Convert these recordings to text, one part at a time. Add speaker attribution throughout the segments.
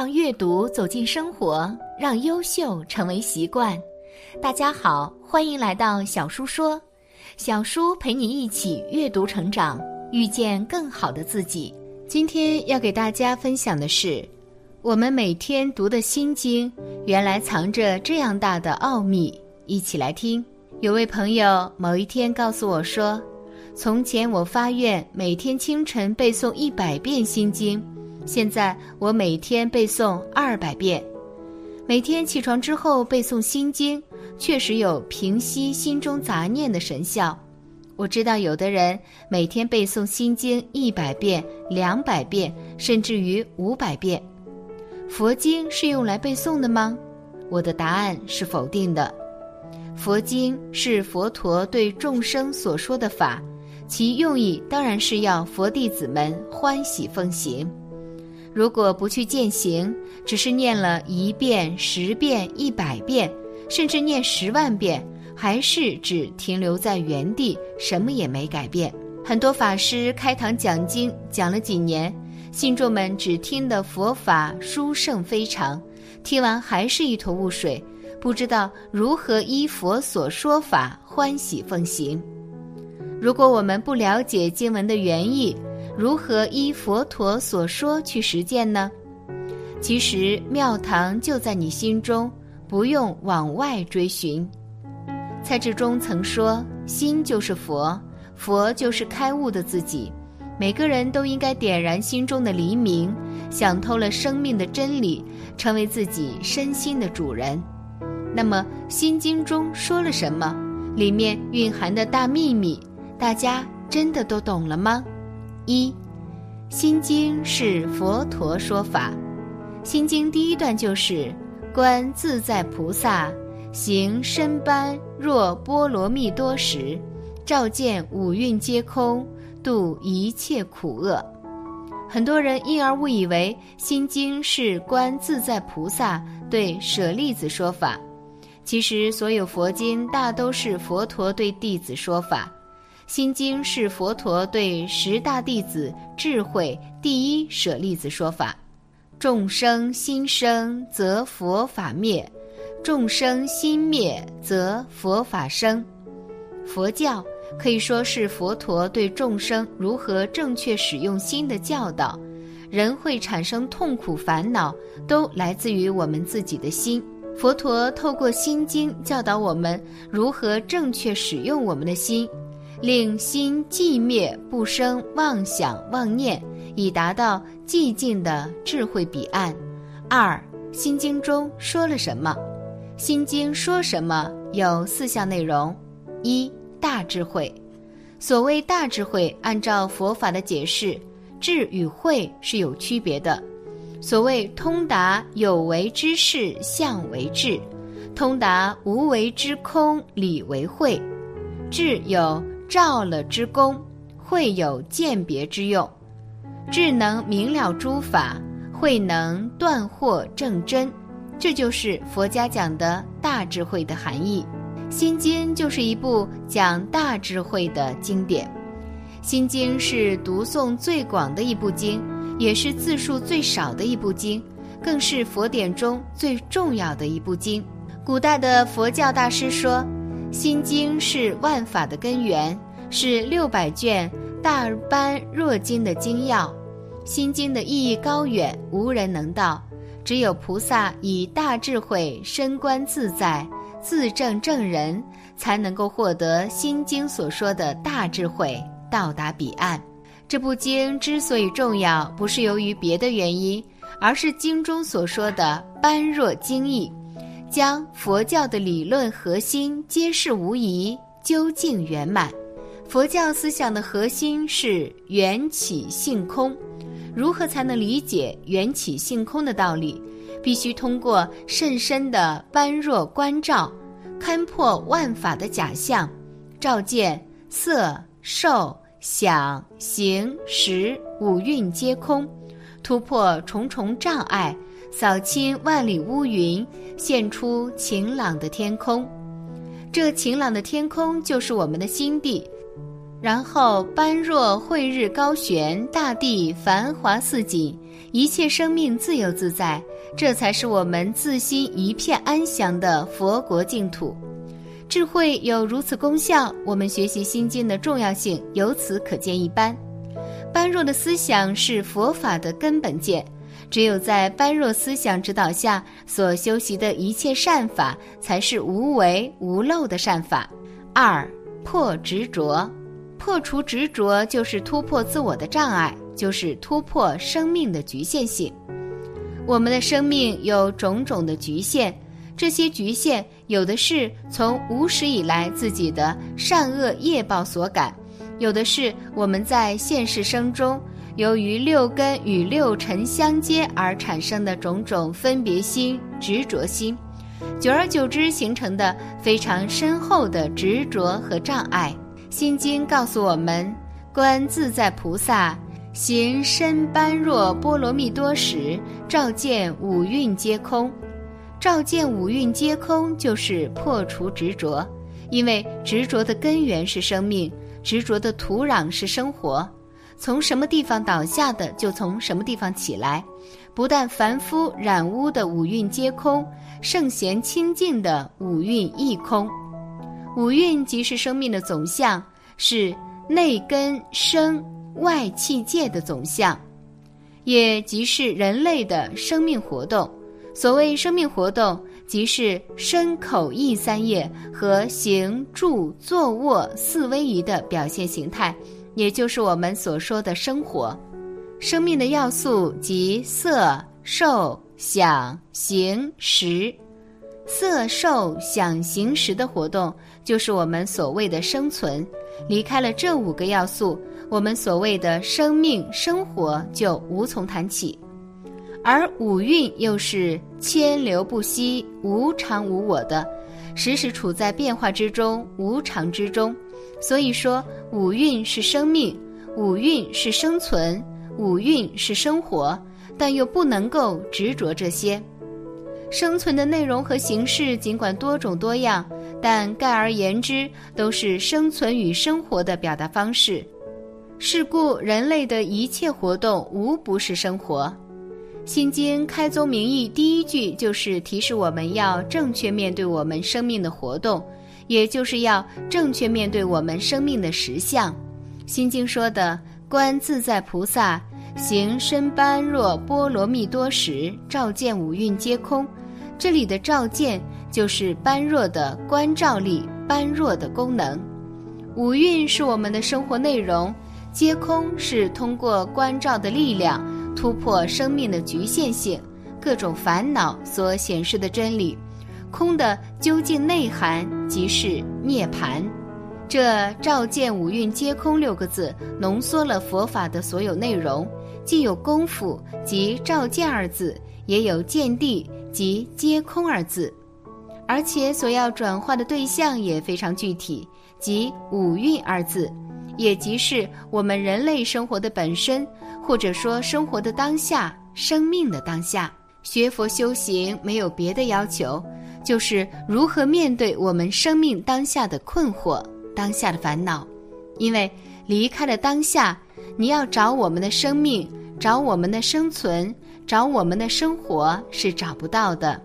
Speaker 1: 让阅读走进生活，让优秀成为习惯。大家好，欢迎来到小叔说，小叔陪你一起阅读成长，遇见更好的自己。今天要给大家分享的是，我们每天读的心经，原来藏着这样大的奥秘。一起来听。有位朋友某一天告诉我说，从前我发愿每天清晨背诵一百遍心经。现在我每天背诵二百遍，每天起床之后背诵心经，确实有平息心中杂念的神效。我知道有的人每天背诵心经一百遍、两百遍，甚至于五百遍。佛经是用来背诵的吗？我的答案是否定的。佛经是佛陀对众生所说的法，其用意当然是要佛弟子们欢喜奉行。如果不去践行，只是念了一遍、十遍、一百遍，甚至念十万遍，还是只停留在原地，什么也没改变。很多法师开堂讲经讲了几年，信众们只听得佛法殊胜非常，听完还是一头雾水，不知道如何依佛所说法欢喜奉行。如果我们不了解经文的原意，如何依佛陀所说去实践呢？其实庙堂就在你心中，不用往外追寻。蔡志忠曾说：“心就是佛，佛就是开悟的自己。每个人都应该点燃心中的黎明，想透了生命的真理，成为自己身心的主人。”那么《心经》中说了什么？里面蕴含的大秘密，大家真的都懂了吗？一，《心经》是佛陀说法，《心经》第一段就是观自在菩萨行深般若波罗蜜多时，照见五蕴皆空，度一切苦厄。很多人因而误以为《心经》是观自在菩萨对舍利子说法，其实所有佛经大都是佛陀对弟子说法。心经是佛陀对十大弟子智慧第一舍利子说法：众生心生，则佛法灭；众生心灭，则佛法生。佛教可以说是佛陀对众生如何正确使用心的教导。人会产生痛苦烦恼，都来自于我们自己的心。佛陀透过心经教导我们如何正确使用我们的心。令心寂灭，不生妄想妄念，以达到寂静的智慧彼岸。二，《心经》中说了什么？《心经》说什么？有四项内容：一、大智慧。所谓大智慧，按照佛法的解释，智与慧是有区别的。所谓通达有为之事，相为智；通达无为之空，理为慧。智有。照了之功，会有鉴别之用；智能明了诸法，慧能断惑正真。这就是佛家讲的大智慧的含义。《心经》就是一部讲大智慧的经典，《心经》是读诵最广的一部经，也是字数最少的一部经，更是佛典中最重要的一部经。古代的佛教大师说。心经是万法的根源，是六百卷大般若经的精要。心经的意义高远，无人能到，只有菩萨以大智慧深观自在，自证正人，才能够获得心经所说的大智慧，到达彼岸。这部经之所以重要，不是由于别的原因，而是经中所说的般若经义。将佛教的理论核心揭示无疑，究竟圆满。佛教思想的核心是缘起性空。如何才能理解缘起性空的道理？必须通过甚深的般若观照，勘破万法的假象，照见色、受、想、行、识五蕴皆空，突破重重障碍。扫清万里乌云，现出晴朗的天空。这晴朗的天空就是我们的心地。然后般若慧日高悬，大地繁华似锦，一切生命自由自在，这才是我们自心一片安详的佛国净土。智慧有如此功效，我们学习心经的重要性由此可见一斑。般若的思想是佛法的根本见，只有在般若思想指导下所修习的一切善法，才是无为无漏的善法。二破执着，破除执着就是突破自我的障碍，就是突破生命的局限性。我们的生命有种种的局限，这些局限有的是从无始以来自己的善恶业报所感。有的是我们在现世生中，由于六根与六尘相接而产生的种种分别心、执着心，久而久之形成的非常深厚的执着和障碍。心经告诉我们：观自在菩萨行深般若波罗蜜多时，照见五蕴皆空。照见五蕴皆空，就是破除执着，因为执着的根源是生命。执着的土壤是生活，从什么地方倒下的，就从什么地方起来。不但凡夫染污的五蕴皆空，圣贤清净的五蕴亦空。五蕴即是生命的总相，是内根生外气界的总相，也即是人类的生命活动。所谓生命活动。即是身口意三业和行住坐卧四威仪的表现形态，也就是我们所说的生活。生命的要素即色、受、想、行、识。色、受、想、行、识的活动，就是我们所谓的生存。离开了这五个要素，我们所谓的生命生活就无从谈起。而五蕴又是千流不息、无常无我的，时时处在变化之中、无常之中。所以说，五蕴是生命，五蕴是生存，五蕴是生活，但又不能够执着这些。生存的内容和形式尽管多种多样，但概而言之，都是生存与生活的表达方式。是故，人类的一切活动无不是生活。心经开宗明义，第一句就是提示我们要正确面对我们生命的活动，也就是要正确面对我们生命的实相。心经说的“观自在菩萨行深般若波罗蜜多时，照见五蕴皆空”，这里的“照见”就是般若的观照力，般若的功能。五蕴是我们的生活内容，皆空是通过观照的力量。突破生命的局限性，各种烦恼所显示的真理，空的究竟内涵即是涅槃。这照见五蕴皆空六个字，浓缩了佛法的所有内容，既有功夫即照见二字，也有见地即皆空二字，而且所要转化的对象也非常具体，即五蕴二字，也即是我们人类生活的本身。或者说，生活的当下，生命的当下，学佛修行没有别的要求，就是如何面对我们生命当下的困惑、当下的烦恼。因为离开了当下，你要找我们的生命，找我们的生存，找我们的生活是找不到的。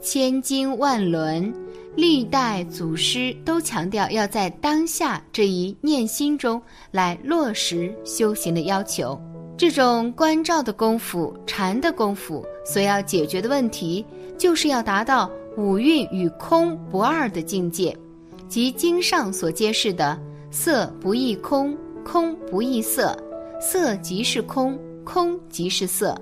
Speaker 1: 千经万轮，历代祖师都强调要在当下这一念心中来落实修行的要求。这种关照的功夫、禅的功夫，所要解决的问题，就是要达到五蕴与空不二的境界，即经上所揭示的“色不异空，空不异色，色即是空，空即是色”，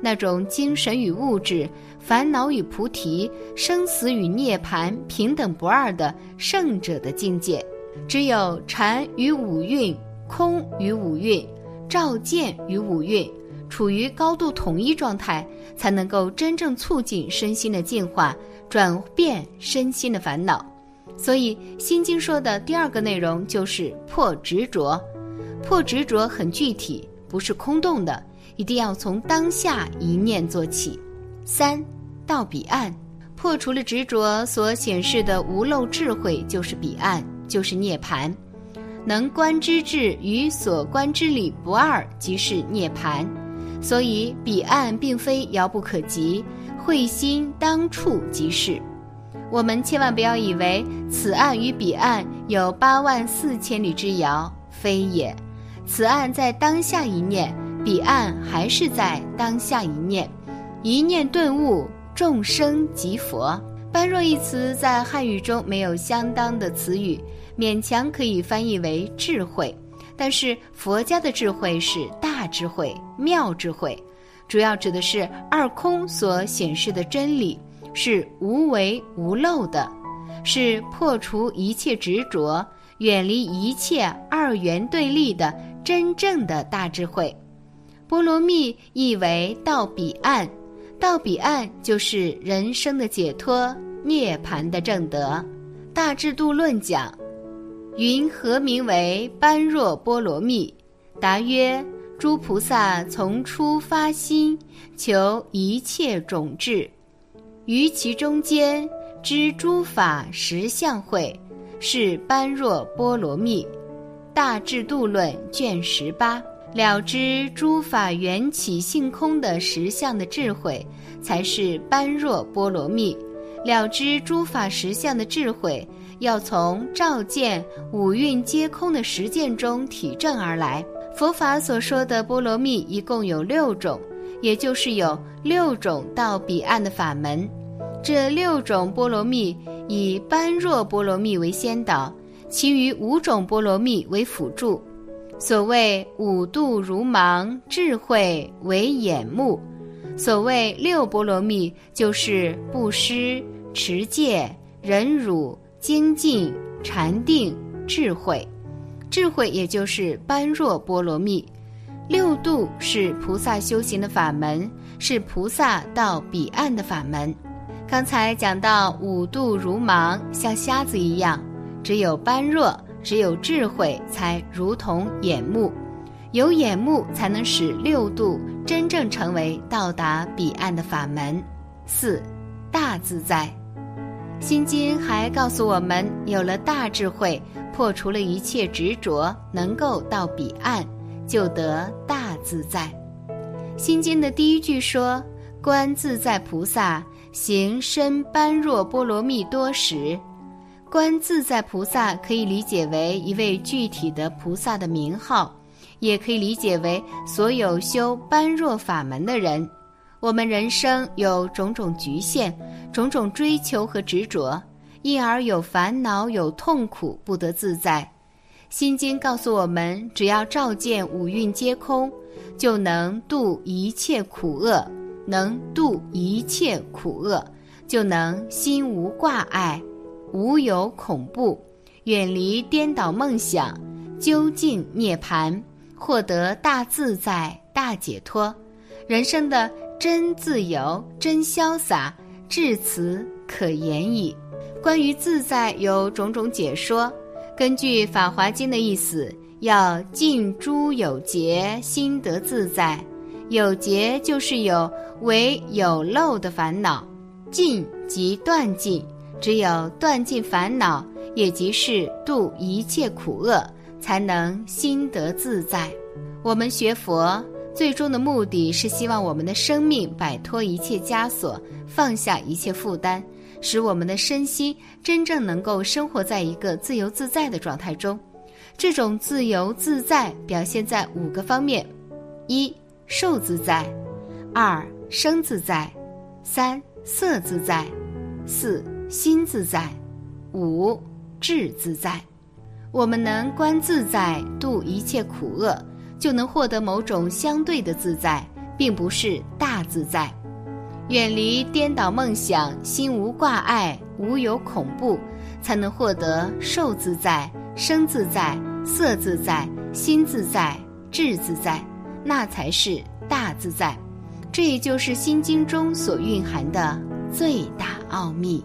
Speaker 1: 那种精神与物质、烦恼与菩提、生死与涅槃平等不二的圣者的境界。只有禅与五蕴，空与五蕴。照见与五蕴处于高度统一状态，才能够真正促进身心的进化，转变身心的烦恼。所以，《心经》说的第二个内容就是破执着。破执着很具体，不是空洞的，一定要从当下一念做起。三到彼岸，破除了执着所显示的无漏智慧，就是彼岸，就是涅槃。能观之智与所观之理不二，即是涅槃。所以彼岸并非遥不可及，会心当处即是。我们千万不要以为此岸与彼岸有八万四千里之遥，非也。此岸在当下一念，彼岸还是在当下一念。一念顿悟，众生即佛。般若一词在汉语中没有相当的词语，勉强可以翻译为智慧。但是佛家的智慧是大智慧、妙智慧，主要指的是二空所显示的真理。是无为无漏的，是破除一切执着、远离一切二元对立的真正的大智慧。波罗蜜意为到彼岸，到彼岸就是人生的解脱、涅槃的正德。大智度论讲，云何名为般若波罗蜜？答曰：诸菩萨从初发心，求一切种智。于其中间知诸法实相会，是般若波罗蜜。大智度论卷十八，了知诸法缘起性空的实相的智慧，才是般若波罗蜜。了知诸法实相的智慧，要从照见五蕴皆空的实践中体证而来。佛法所说的波罗蜜一共有六种，也就是有六种到彼岸的法门。这六种波罗蜜以般若波罗蜜为先导，其余五种波罗蜜为辅助。所谓五度如盲，智慧为眼目；所谓六波罗蜜，就是布施、持戒、忍辱、精进、禅定、智慧。智慧也就是般若波罗蜜。六度是菩萨修行的法门，是菩萨到彼岸的法门。刚才讲到五度如盲，像瞎子一样，只有般若，只有智慧，才如同眼目，有眼目才能使六度真正成为到达彼岸的法门。四大自在，心经还告诉我们，有了大智慧，破除了一切执着，能够到彼岸，就得大自在。心经的第一句说：“观自在菩萨。”行深般若波罗蜜多时，观自在菩萨可以理解为一位具体的菩萨的名号，也可以理解为所有修般若法门的人。我们人生有种种局限，种种追求和执着，因而有烦恼、有痛苦，不得自在。心经告诉我们，只要照见五蕴皆空，就能度一切苦厄。能度一切苦厄，就能心无挂碍，无有恐怖，远离颠倒梦想，究竟涅槃，获得大自在、大解脱，人生的真自由、真潇洒，至此可言矣。关于自在有种种解说，根据《法华经》的意思，要尽诸有节，心得自在。有结就是有为有漏的烦恼，尽即断尽，只有断尽烦恼，也即是度一切苦厄，才能心得自在。我们学佛最终的目的是希望我们的生命摆脱一切枷锁，放下一切负担，使我们的身心真正能够生活在一个自由自在的状态中。这种自由自在表现在五个方面：一。受自在，二生自在，三色自在，四心自在，五智自在。我们能观自在，度一切苦厄，就能获得某种相对的自在，并不是大自在。远离颠倒梦想，心无挂碍，无有恐怖，才能获得受自在、生自在、色自在、心自在、智自在。那才是大自在，这也就是《心经》中所蕴含的最大奥秘。